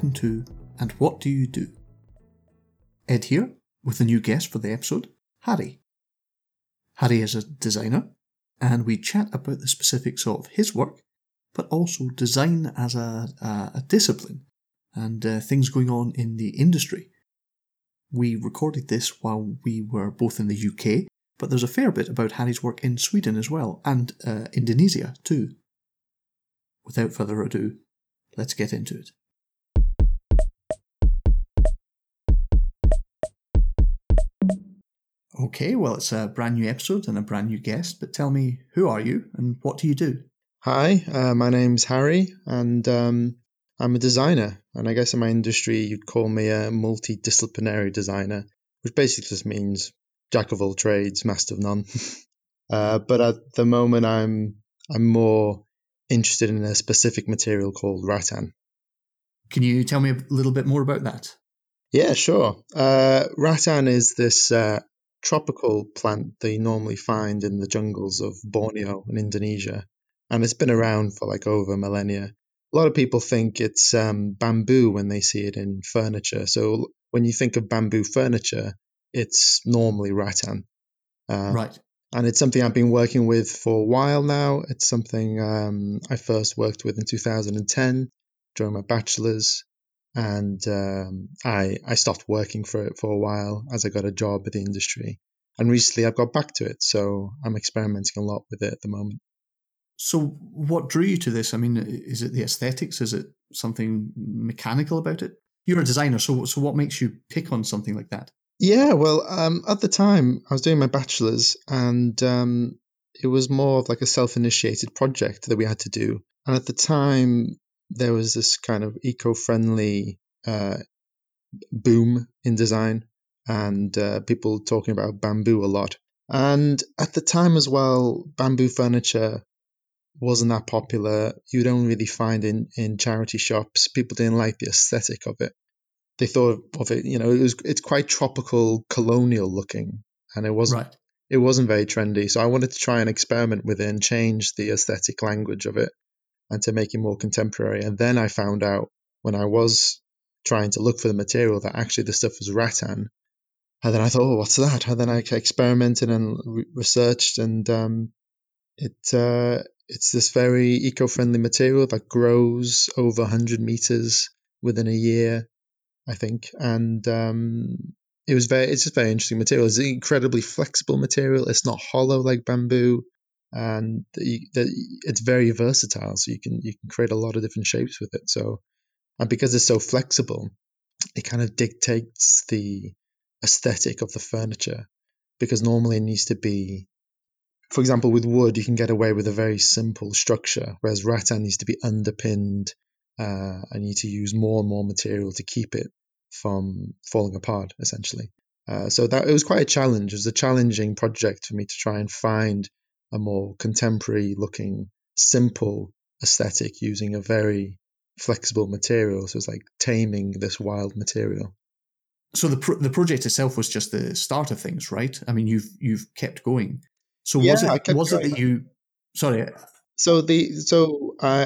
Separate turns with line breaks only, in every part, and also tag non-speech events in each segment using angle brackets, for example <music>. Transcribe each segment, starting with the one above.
Welcome to And What Do You Do? Ed here with a new guest for the episode, Harry. Harry is a designer, and we chat about the specifics of his work, but also design as a, a, a discipline and uh, things going on in the industry. We recorded this while we were both in the UK, but there's a fair bit about Harry's work in Sweden as well, and uh, Indonesia too. Without further ado, let's get into it. Okay, well, it's a brand new episode and a brand new guest, but tell me, who are you and what do you do?
Hi, uh, my name's Harry, and um, I'm a designer. And I guess in my industry, you'd call me a multidisciplinary designer, which basically just means jack of all trades, master of none. <laughs> uh, but at the moment, I'm I'm more interested in a specific material called rattan.
Can you tell me a little bit more about that?
Yeah, sure. Uh, rattan is this uh, tropical plant that you normally find in the jungles of Borneo in Indonesia, and it's been around for like over millennia. A lot of people think it's um, bamboo when they see it in furniture. So when you think of bamboo furniture, it's normally rattan.
Uh, right.
And it's something I've been working with for a while now. It's something um, I first worked with in 2010 during my bachelor's. And um, I, I stopped working for it for a while as I got a job in the industry. And recently I've got back to it. So I'm experimenting a lot with it at the moment.
So, what drew you to this? I mean, is it the aesthetics? Is it something mechanical about it? You're a designer, so so what makes you pick on something like that?
Yeah, well, um, at the time I was doing my bachelor's, and um, it was more of like a self-initiated project that we had to do. And at the time, there was this kind of eco-friendly uh, boom in design, and uh, people talking about bamboo a lot. And at the time as well, bamboo furniture wasn't that popular. You don't really find in in charity shops. People didn't like the aesthetic of it they thought of it. You know, it was it's quite tropical, colonial looking, and it wasn't right. it wasn't very trendy. So I wanted to try and experiment with it and change the aesthetic language of it, and to make it more contemporary. And then I found out when I was trying to look for the material that actually the stuff was rattan. And then I thought, oh, what's that? And then I experimented and re- researched, and um, it uh, it's this very eco-friendly material that grows over 100 meters within a year I think, and um, it was very. It's just very interesting material. It's an incredibly flexible material. It's not hollow like bamboo, and the, the, it's very versatile. So you can you can create a lot of different shapes with it. So, and because it's so flexible, it kind of dictates the aesthetic of the furniture. Because normally it needs to be for example, with wood, you can get away with a very simple structure, whereas rattan needs to be underpinned. Uh, I need to use more and more material to keep it from falling apart, essentially. Uh, so that it was quite a challenge. It was a challenging project for me to try and find a more contemporary looking, simple aesthetic using a very flexible material. So it's like taming this wild material.
So the pro- the project itself was just the start of things, right? I mean, you've you've kept going. So was it was going. it that you? Sorry.
So the so I,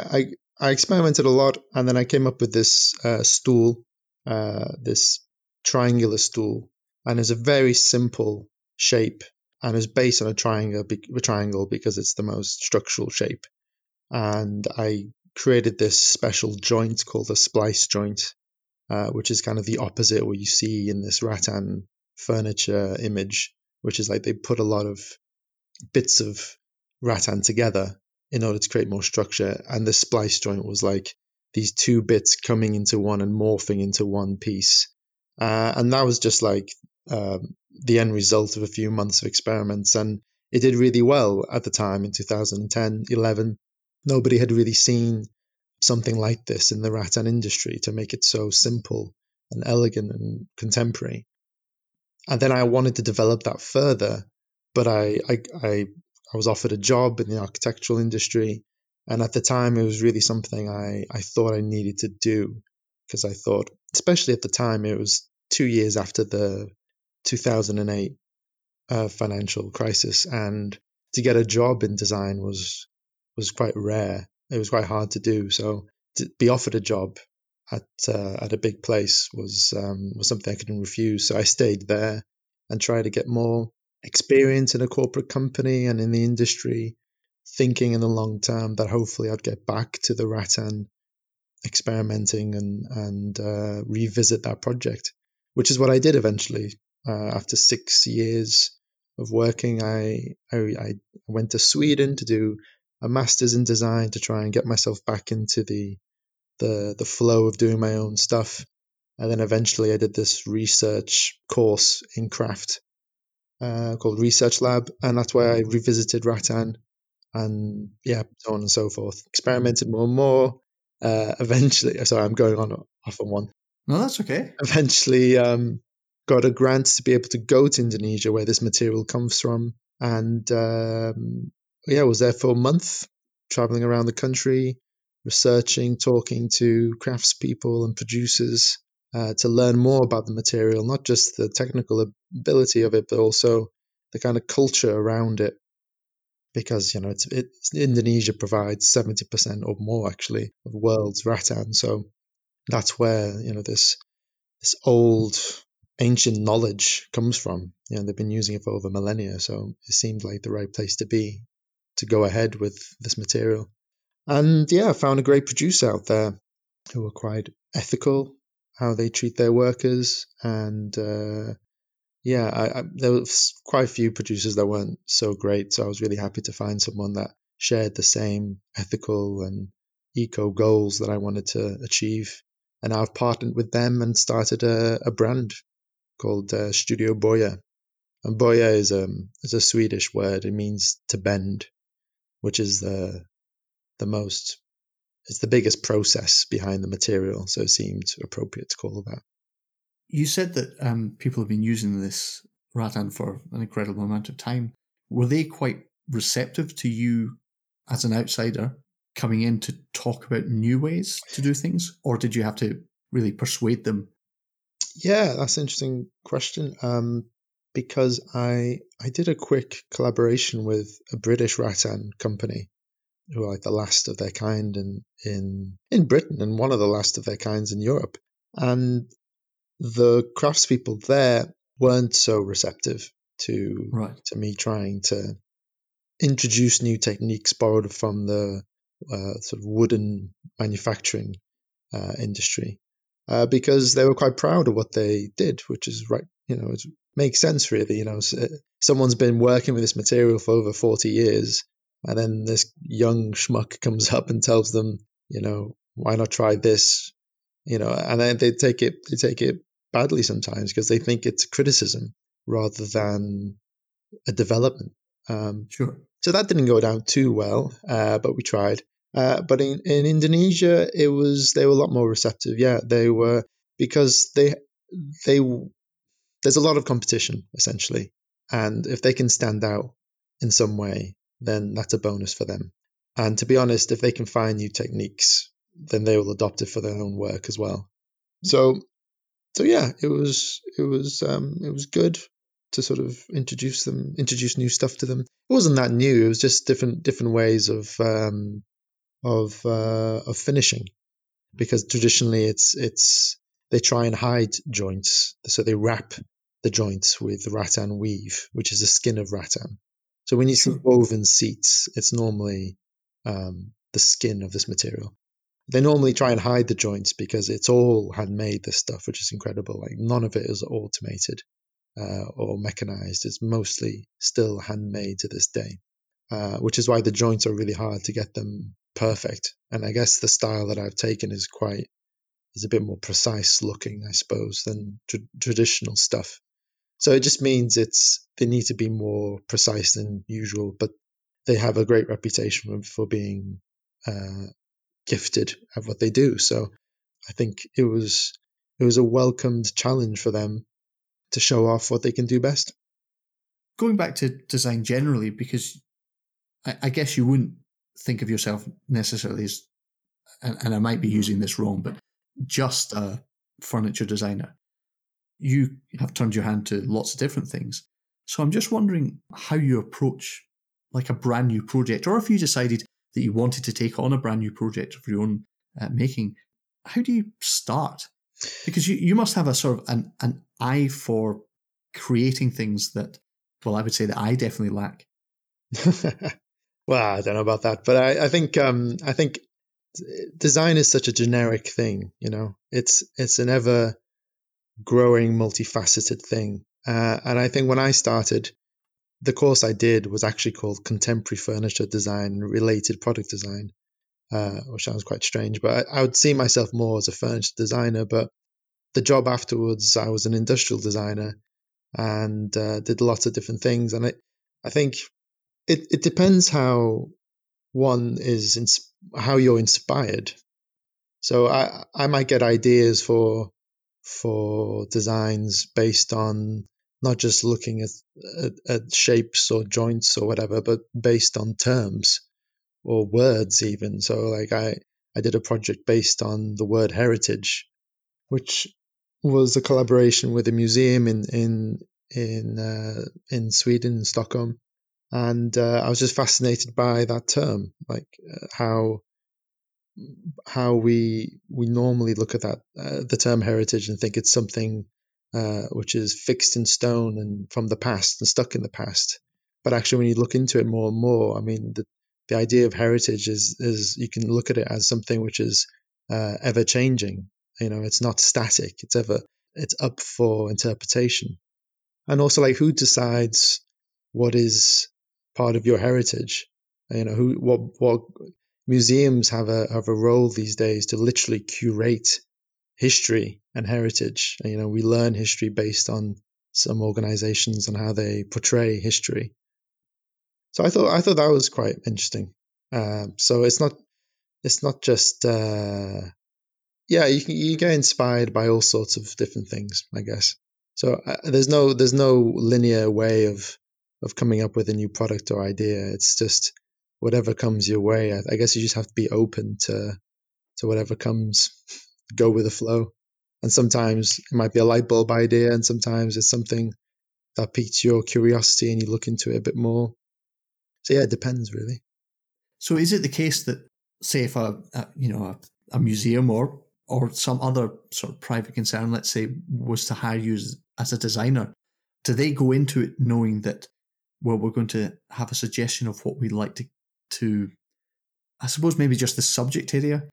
I I experimented a lot, and then I came up with this uh, stool uh, this triangular stool, and is a very simple shape and is based on a triangle, a triangle because it's the most structural shape. And I created this special joint called a splice joint, uh, which is kind of the opposite what you see in this rattan furniture image, which is like they put a lot of bits of rattan together in order to create more structure. And the splice joint was like these two bits coming into one and morphing into one piece. Uh, and that was just like um, the end result of a few months of experiments. And it did really well at the time in 2010, 11. Nobody had really seen something like this in the rattan industry to make it so simple and elegant and contemporary. And then I wanted to develop that further, but I, I, I, I was offered a job in the architectural industry and at the time, it was really something I, I thought I needed to do because I thought, especially at the time, it was two years after the 2008 uh, financial crisis, and to get a job in design was was quite rare. It was quite hard to do. So to be offered a job at uh, at a big place was um, was something I couldn't refuse. So I stayed there and tried to get more experience in a corporate company and in the industry, thinking in the long term that hopefully I'd get back to the Rattan experimenting and and uh, revisit that project, which is what I did eventually. Uh, after six years of working, I, I I went to Sweden to do a master's in design to try and get myself back into the the the flow of doing my own stuff. And then eventually, I did this research course in craft uh, called Research Lab, and that's where I revisited Rattan and yeah, so on and so forth. Experimented more and more. Uh, eventually, sorry, I'm going on off on one.
No, that's okay.
Eventually, um, got a grant to be able to go to Indonesia, where this material comes from, and um, yeah, was there for a month, traveling around the country, researching, talking to craftspeople and producers uh, to learn more about the material, not just the technical ability of it, but also the kind of culture around it. Because you know, it's, it's Indonesia provides seventy percent or more actually of the world's rattan, so that's where you know this this old ancient knowledge comes from. You know, they've been using it for over millennia, so it seemed like the right place to be to go ahead with this material. And yeah, I found a great producer out there who are quite ethical how they treat their workers and uh, yeah, I, I, there were quite a few producers that weren't so great, so I was really happy to find someone that shared the same ethical and eco goals that I wanted to achieve. And I've partnered with them and started a, a brand called uh, Studio Boya. And Boya is a um, is a Swedish word. It means to bend, which is the the most it's the biggest process behind the material, so it seemed appropriate to call it that.
You said that um, people have been using this rattan for an incredible amount of time. Were they quite receptive to you as an outsider coming in to talk about new ways to do things, or did you have to really persuade them?
Yeah, that's an interesting question. Um, because I I did a quick collaboration with a British rattan company who are like the last of their kind in in in Britain and one of the last of their kinds in Europe. And the craftspeople there weren't so receptive to
right.
to me trying to introduce new techniques borrowed from the uh, sort of wooden manufacturing uh, industry uh, because they were quite proud of what they did, which is right. You know, it makes sense really. You know, someone's been working with this material for over forty years and then this young schmuck comes <laughs> up and tells them, you know, why not try this? You know, and then they take it they take it badly sometimes because they think it's criticism rather than a development.
Um, sure.
So that didn't go down too well, uh, but we tried. Uh, but in, in Indonesia, it was they were a lot more receptive. Yeah, they were because they they there's a lot of competition essentially, and if they can stand out in some way, then that's a bonus for them. And to be honest, if they can find new techniques, then they will adopt it for their own work as well. So, so yeah, it was it was um, it was good to sort of introduce them, introduce new stuff to them. It wasn't that new; it was just different different ways of um, of uh, of finishing. Because traditionally, it's it's they try and hide joints, so they wrap the joints with rattan weave, which is the skin of rattan. So when you see woven seats, it's normally um, the skin of this material. They normally try and hide the joints because it's all handmade. This stuff, which is incredible. Like none of it is automated uh, or mechanized. It's mostly still handmade to this day, uh, which is why the joints are really hard to get them perfect. And I guess the style that I've taken is quite is a bit more precise looking, I suppose, than tr- traditional stuff. So it just means it's they need to be more precise than usual, but they have a great reputation for being uh, gifted at what they do. So I think it was it was a welcomed challenge for them to show off what they can do best.
Going back to design generally, because I, I guess you wouldn't think of yourself necessarily as, and, and I might be using this wrong, but just a furniture designer you have turned your hand to lots of different things. So I'm just wondering how you approach like a brand new project, or if you decided that you wanted to take on a brand new project of your own uh, making. How do you start? Because you, you must have a sort of an, an eye for creating things that, well, I would say that I definitely lack. <laughs>
well, I don't know about that, but I, I think um, I think design is such a generic thing. You know, it's it's an ever growing, multifaceted thing. Uh, and I think when I started, the course I did was actually called Contemporary Furniture Design Related Product Design, uh, which sounds quite strange, but I, I, would see myself more as a furniture designer. But the job afterwards, I was an industrial designer and uh, did lots of different things. And I, I think it, it depends how one is, ins- how you're inspired. So I, I might get ideas for for designs based on not just looking at, at, at, shapes or joints or whatever, but based on terms or words even. So like I, I did a project based on the word heritage, which was a collaboration with a museum in in in uh, in Sweden, in Stockholm, and uh, I was just fascinated by that term, like uh, how how we we normally look at that uh, the term heritage and think it's something uh, which is fixed in stone and from the past and stuck in the past. But actually, when you look into it more and more, I mean, the the idea of heritage is is you can look at it as something which is uh, ever changing. You know, it's not static. It's ever it's up for interpretation. And also, like, who decides what is part of your heritage? You know, who what what museums have a have a role these days to literally curate history and heritage. And, you know, we learn history based on some organizations and how they portray history. So I thought I thought that was quite interesting. Uh, so it's not it's not just uh, yeah you can, you get inspired by all sorts of different things I guess. So uh, there's no there's no linear way of of coming up with a new product or idea. It's just whatever comes your way. I, I guess you just have to be open to to whatever comes. <laughs> Go with the flow. And sometimes it might be a light bulb idea, and sometimes it's something that piques your curiosity and you look into it a bit more. So yeah, it depends really.
So is it the case that, say, if a, a you know a, a, museum or or some other sort of private concern, let's say, was to hire you as, as a designer, do they go into it knowing that well, we're going to have a suggestion of what we'd like to to, I suppose maybe just the subject area.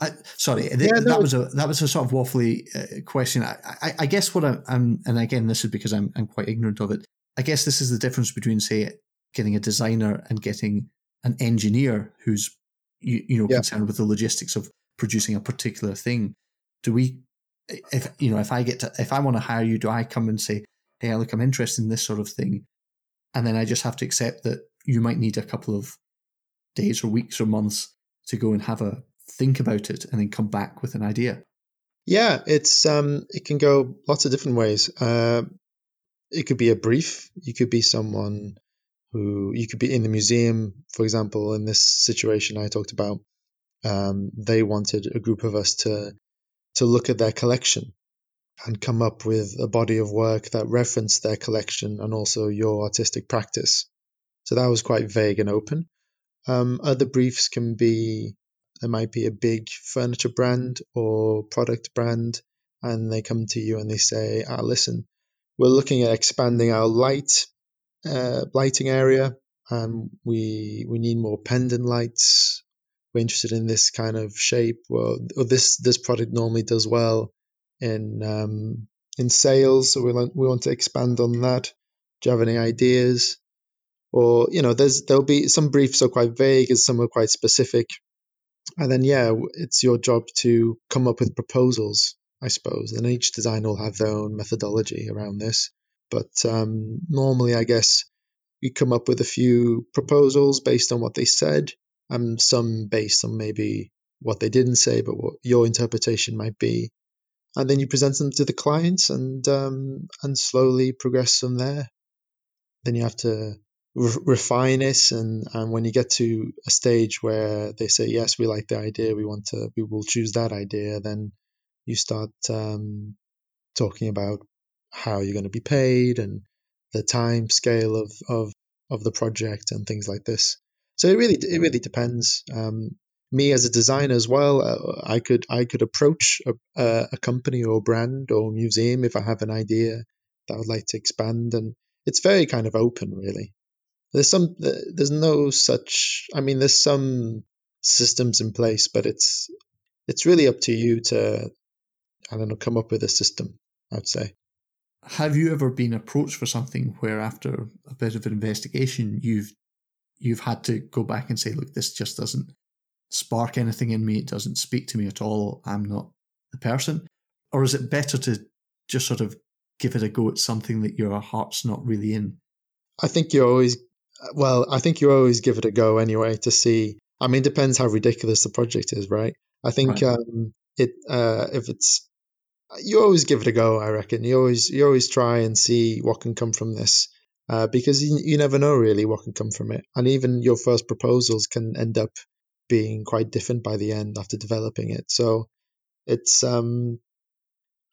I, sorry, yeah, th- no. that was a that was a sort of waffly uh, question. I, I, I, guess what I'm, I'm, and again, this is because I'm, I'm quite ignorant of it. I guess this is the difference between, say, getting a designer and getting an engineer who's you, you know yeah. concerned with the logistics of producing a particular thing. Do we, if you know, if I get to, if I want to hire you, do I come and say, hey, look, I'm interested in this sort of thing, and then I just have to accept that you might need a couple of days or weeks or months to go and have a think about it and then come back with an idea?
Yeah, it's um, it can go lots of different ways. Uh, it could be a brief. You could be someone who you could be in the museum, for example. In this situation I talked about, um, they wanted a group of us to to look at their collection and come up with a body of work that referenced their collection and also your artistic practice. So that was quite vague and open. Um, other briefs can be there might be a big furniture brand or product brand, and they come to you and they say, ah, listen, we're looking at expanding our light uh, lighting area, and we we need more pendant lights. We're interested in this kind of shape. Well, or this this product normally does well in um, in sales, so we want we want to expand on that. Do you have any ideas? Or you know, there's there'll be some briefs are quite vague, and some are quite specific and then yeah it's your job to come up with proposals i suppose and each design will have their own methodology around this but um, normally i guess you come up with a few proposals based on what they said and some based on maybe what they didn't say but what your interpretation might be and then you present them to the clients and um, and slowly progress from there. Then you have to re- refine it and and when you get to a stage where they say yes we like the idea we want to we will choose that idea then you start um, talking about how you're going to be paid and the time scale of of of the project and things like this. So it really it really depends um, me as a designer as well, uh, I could I could approach a, a company or brand or museum if I have an idea that I would like to expand, and it's very kind of open, really. There's some there's no such. I mean, there's some systems in place, but it's it's really up to you to I don't know come up with a system. I'd say.
Have you ever been approached for something where, after a bit of investigation, you've you've had to go back and say, "Look, this just doesn't spark anything in me. It doesn't speak to me at all. I'm not the person." Or is it better to just sort of give it a go at something that your heart's not really in?
I think you always, well, I think you always give it a go anyway to see. I mean, it depends how ridiculous the project is, right? I think right. Um, it uh, if it's you always give it a go. I reckon you always you always try and see what can come from this. Uh, because you, you never know really what can come from it, and even your first proposals can end up being quite different by the end after developing it. So it's um,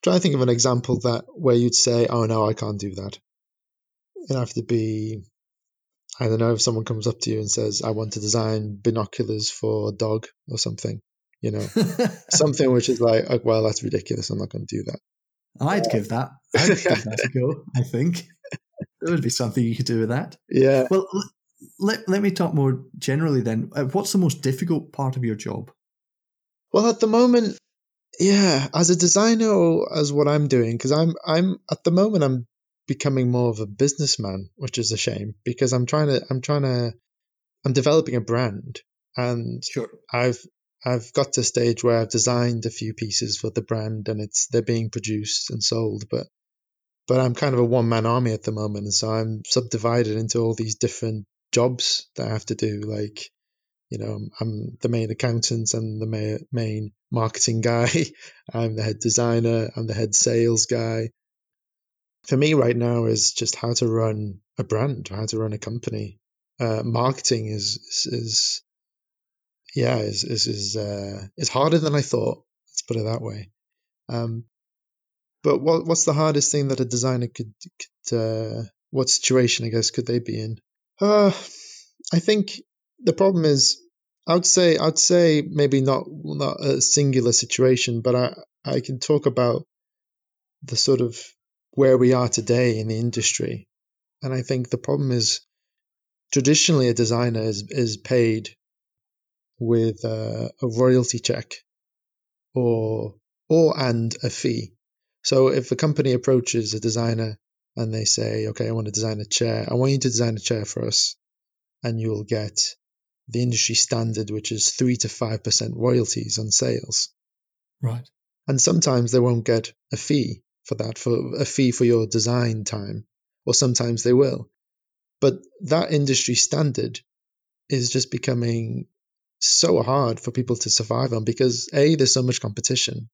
trying to think of an example that where you'd say, "Oh no, I can't do that." It'd have to be, I don't know, if someone comes up to you and says, "I want to design binoculars for a dog" or something you know, <laughs> something which is like, oh, well, that's ridiculous. I'm not going to do that.
I'd give that. I'd give that <laughs> a go. I think there would be something you could do with that.
Yeah.
Well, let let me talk more generally then. Uh, what's the most difficult part of your job?
Well, at the moment, yeah, as a designer or as what I'm doing, because I'm I'm at the moment I'm becoming more of a businessman, which is a shame because I'm trying to I'm trying to I'm developing a brand and
sure.
I've I've got to a stage where I've designed a few pieces for the brand and it's they're being produced and sold, but but I'm kind of a one man army at the moment, and so I'm subdivided into all these different jobs that I have to do. Like, you know, I'm the main accountant, and the main marketing guy, <laughs> I'm the head designer, I'm the head sales guy. For me, right now, is just how to run a brand, how to run a company. Uh, marketing is is yeah, is is is uh, is harder than I thought. Let's put it that way. Um, but what what's the hardest thing that a designer could could uh, what situation I guess could they be in? Uh, I think the problem is I'd say I'd say maybe not not a singular situation, but I I can talk about the sort of where we are today in the industry, and I think the problem is traditionally a designer is is paid with a, a royalty check or or and a fee. So if a company approaches a designer and they say, "Okay, I want to design a chair. I want you to design a chair for us," and you'll get the industry standard, which is three to five percent royalties on sales.
Right.
And sometimes they won't get a fee for that, for a fee for your design time, or sometimes they will. But that industry standard is just becoming so hard for people to survive on because A, there's so much competition.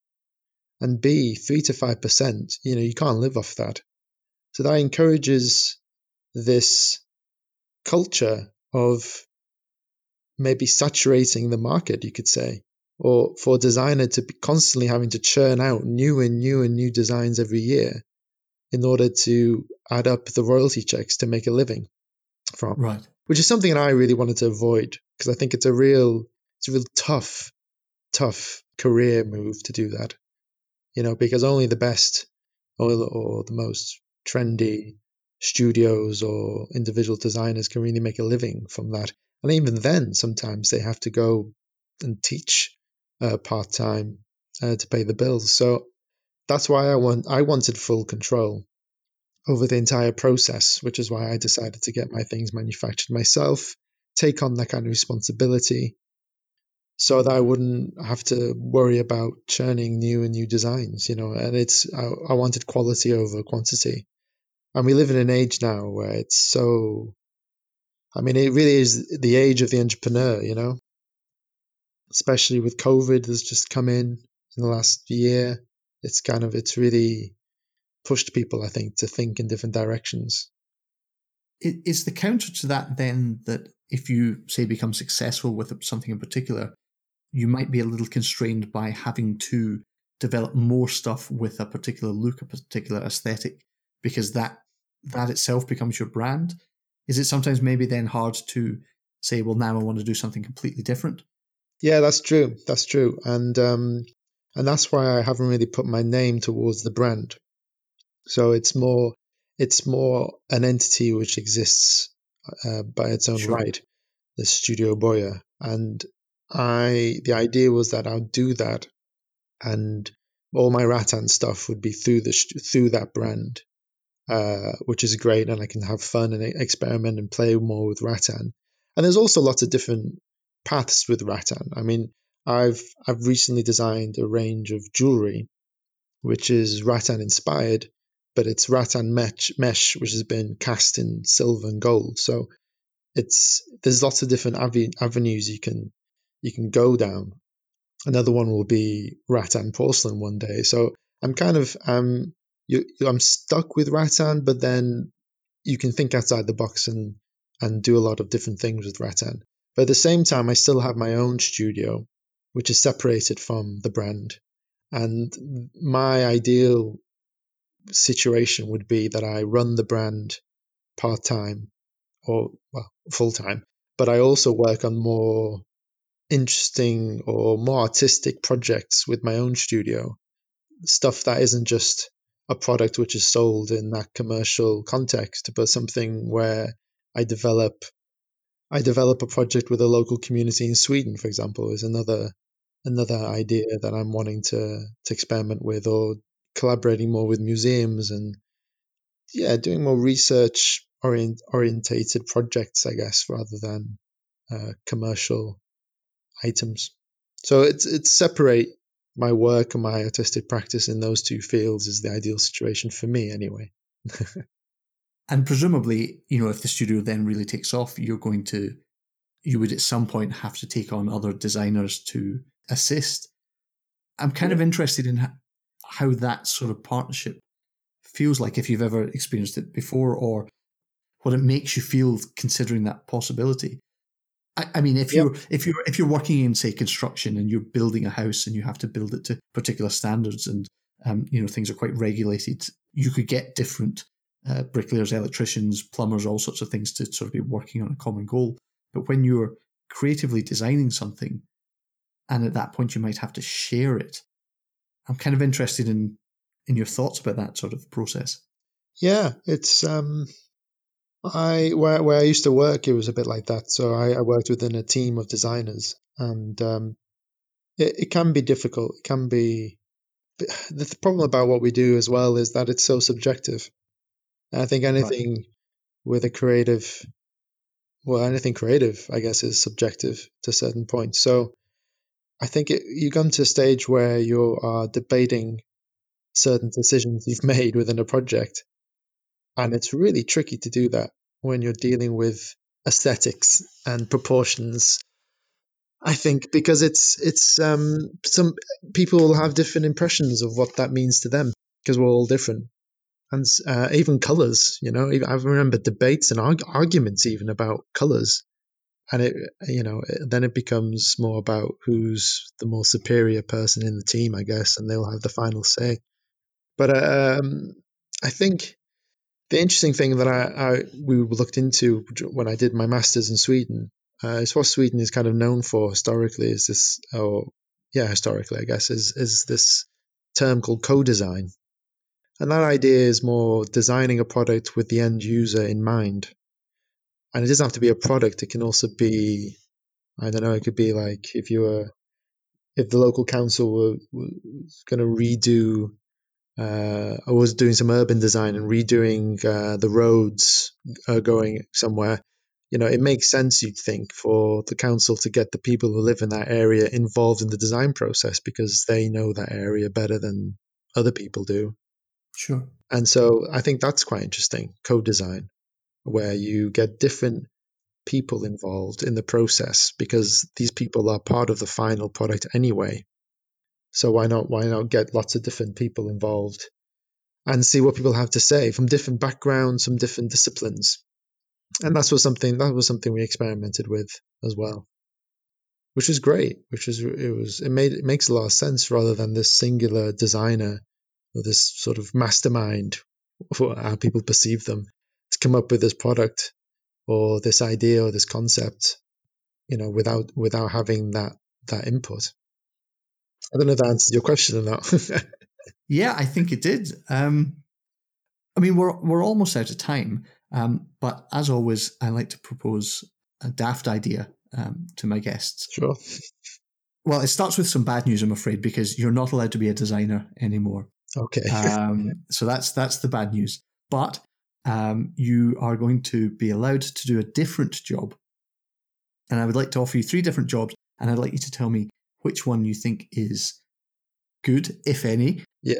And B, three to five percent, you know, you can't live off that. So that encourages this culture of maybe saturating the market, you could say, or for a designer to be constantly having to churn out new and new and new designs every year in order to add up the royalty checks to make a living from.
Right.
Which is something that I really wanted to avoid because I think it's a real it's a real tough tough career move to do that. You know, because only the best or, or the most trendy studios or individual designers can really make a living from that. And even then, sometimes they have to go and teach uh, part time uh, to pay the bills. So that's why I want I wanted full control over the entire process, which is why I decided to get my things manufactured myself, take on that kind of responsibility, so that I wouldn't have to worry about churning new and new designs, you know. And it's I, I wanted quality over quantity, and we live in an age now where it's so. I mean, it really is the age of the entrepreneur, you know. Especially with COVID that's just come in in the last year, it's kind of it's really pushed people, I think, to think in different directions.
Is the counter to that then that if you say become successful with something in particular, you might be a little constrained by having to develop more stuff with a particular look, a particular aesthetic, because that that itself becomes your brand. Is it sometimes maybe then hard to say, well, now I want to do something completely different?
Yeah, that's true. That's true, and um, and that's why I haven't really put my name towards the brand. So it's more it's more an entity which exists uh, by its own
Sure.
right, the Studio Boya, and I the idea was that I'd do that, and all my Rattan stuff would be through the through that brand, uh, which is great, and I can have fun and experiment and play more with Rattan. And there's also lots of different paths with Rattan. I mean, I've I've recently designed a range of jewelry, which is Rattan inspired, but it's Rattan mesh, mesh which has been cast in silver and gold. So it's there's lots of different ave- avenues you can you can go down. Another one will be rattan porcelain one day. So I'm kind of um you, I'm stuck with rattan, but then you can think outside the box and and do a lot of different things with rattan. But at the same time, I still have my own studio, which is separated from the brand. And my ideal situation would be that I run the brand part time or well, full time, but I also work on more interesting or more artistic projects with my own studio. Stuff that isn't just a product which is sold in that commercial context, but something where I develop I develop a project with a local community in Sweden, for example, is another another idea that I'm wanting to to experiment with, or collaborating more with museums and yeah, doing more research orient, orientated projects, I guess, rather than uh, commercial items. So it's it's separate my work and my artistic practice in those two fields is the ideal situation for me, anyway. <laughs>
and presumably, you know, if the studio then really takes off, you're going to you would at some point have to take on other designers to assist. I'm kind yeah. of interested in how that sort of partnership feels like if you've ever experienced it before or what it makes you feel considering that possibility. I, I mean, if yep. you're if you're if you're working in say construction and you're building a house and you have to build it to particular standards and um, you know things are quite regulated, you could get different uh, bricklayers, electricians, plumbers, all sorts of things to sort of be working on a common goal. But when you're creatively designing something, and at that point you might have to share it, I'm kind of interested in in your thoughts about that sort of process.
Yeah, it's um, I where where I used to work, it was a bit like that. So I, I worked within a team of designers, and um, it, it can be difficult. It can be <sighs> the problem about what we do as well is that it's so subjective. And I think anything right. with a creative, well, anything creative, I guess, is subjective to certain points. So I think it, you come to a stage where you are debating certain decisions you've <laughs> made within a project. And it's really tricky to do that when you're dealing with aesthetics and proportions. I think because it's it's um, some people will have different impressions of what that means to them because we're all different, and uh, even colors. You know, I remember debates and arg- arguments even about colors, and it you know then it becomes more about who's the more superior person in the team, I guess, and they'll have the final say. But um, I think the interesting thing that I, I, we looked into when I did my masters in Sweden uh, is what Sweden is kind of known for historically is this, or yeah, historically I guess is is this term called co-design, and that idea is more designing a product with the end user in mind, and it doesn't have to be a product. It can also be, I don't know, it could be like if you were, if the local council were, was going to redo uh, I was doing some urban design and redoing uh, the roads uh, going somewhere. You know, it makes sense, you'd think, for the council to get the people who live in that area involved in the design process because they know that area better than other people do.
Sure.
And so I think that's quite interesting co design, where you get different people involved in the process because these people are part of the final product anyway. So why not why not get lots of different people involved and see what people have to say from different backgrounds, from different disciplines. And that was something that was something we experimented with as well. Which was great, which was it was it made it makes a lot of sense rather than this singular designer or this sort of mastermind for how people perceive them to come up with this product or this idea or this concept, you know, without without having that that input. I don't know if that answers your question or not. <laughs>
yeah, I think it did. Um, I mean, we're we're almost out of time, um, but as always, I like to propose a daft idea um, to my guests.
Sure.
Well, it starts with some bad news, I'm afraid, because you're not allowed to be a designer anymore.
Okay.
um, so that's that's the bad news. But um, you are going to be allowed to do a different job, and I would like to offer you three different jobs, and I'd like you to tell me which one you think is good, if any.
Yeah.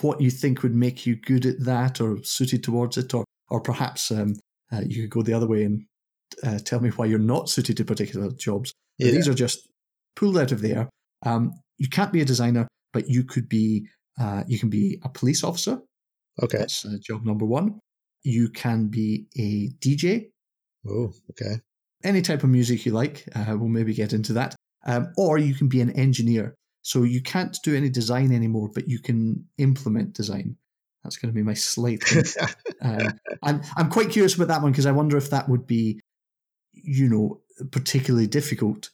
What you think would make you good at that, or suited towards it, or or perhaps um, uh, you could go the other way and uh, tell me why you're not suited to particular jobs.
Yeah.
These are just pulled out of there. Um, you can't be a designer, but you could be. Uh, you can be a police officer.
Okay.
That's uh, job number one. You can be a DJ.
Oh, okay.
Any type of music you like. Uh, we'll maybe get into that. Um, or you can be an engineer. So you can't do any design anymore, but you can implement design. That's going to be my slight. hint. <laughs> um, I'm I'm quite curious about that one because I wonder if that would be, you know, particularly difficult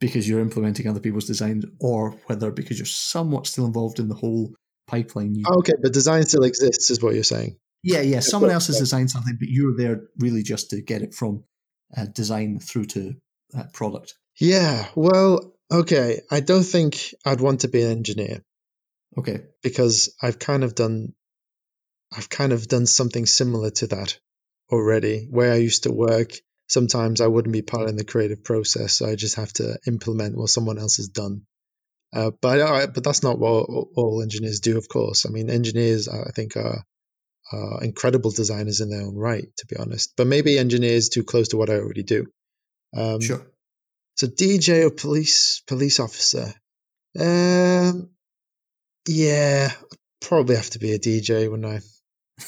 because you're implementing other people's designs, or whether because you're somewhat still involved in the whole pipeline. You,
okay, but design still exists, is what you're saying.
yeah, yeah. Someone else has designed something, but you're there really just to get it from uh, design through to uh, product.
Yeah. Well, okay. I don't think I'd want to be an engineer
Okay.
because I've kind of done, I've kind of done something similar to that already. Where I used to work, sometimes I wouldn't be part in the creative process, so I just have to implement what someone else has done. Uh, but I, but that's not what all- engineers do, of course. I mean, engineers, I think, are, are incredible designers in their own right, to be honest. But maybe engineers too close to what I already do. Um,
Sure.
So DJ or police police officer. Um, yeah, probably have to be a DJ, wouldn't I?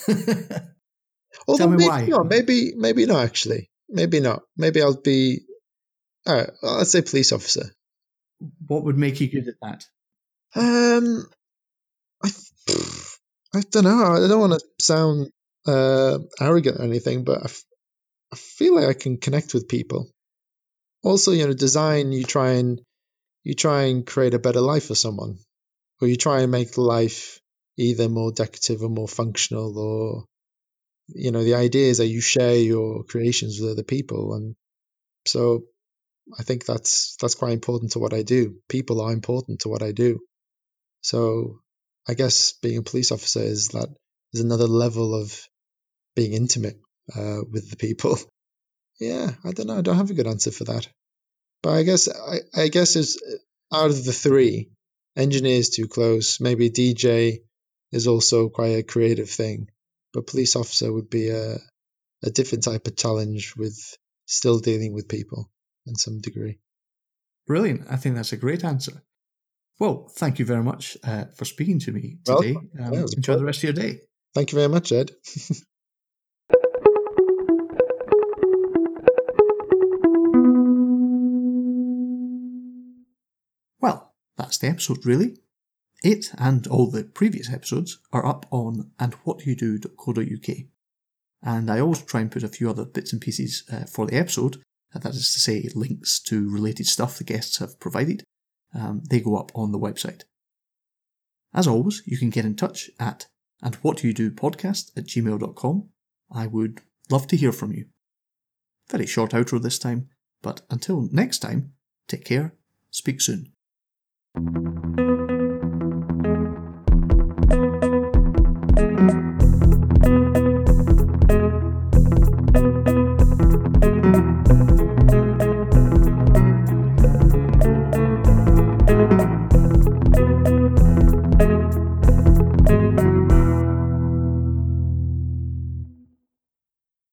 <laughs> Although
me
maybe
why.
not. Maybe maybe not. Actually, maybe not. Maybe I'll be. All right, let's say police officer.
what would make you good at that?
Um, I I don't know. I don't want to sound uh, arrogant or anything, but I, f- I feel like I can connect with people. Also, you know, design. You try and you try and create a better life for someone, or you try and make life either more decorative or more functional, or you know, the idea is that you share your creations with other people, and so I think that's that's quite important to what I do. People are important to what I do. So I guess being a police officer is that is another level of being intimate uh, with the people. <laughs> Yeah, I don't know. I don't have a good answer for that. But I guess I, I guess it's out of the three, engineers too close. Maybe DJ is also quite a creative thing, but police officer would be a a different type of challenge with still dealing with people in some degree.
Brilliant. I think that's a great answer. Well, thank you very much uh, for speaking to me today. Um,
Yeah,
enjoy the rest of your day.
Thank you very much, Ed. <laughs>
that's the episode, really. It and all the previous episodes are up on andwhatdoyoudo.co.uk. And I always try and put a few other bits and pieces uh, for the episode, uh, that is to say, links to related stuff the guests have provided. Um, they go up on the website. As always, you can get in touch at andwhatdoyoudopodcast at gmail.com. I would love to hear from you. Very short outro this time, but until next time, take care, speak soon. Thank you.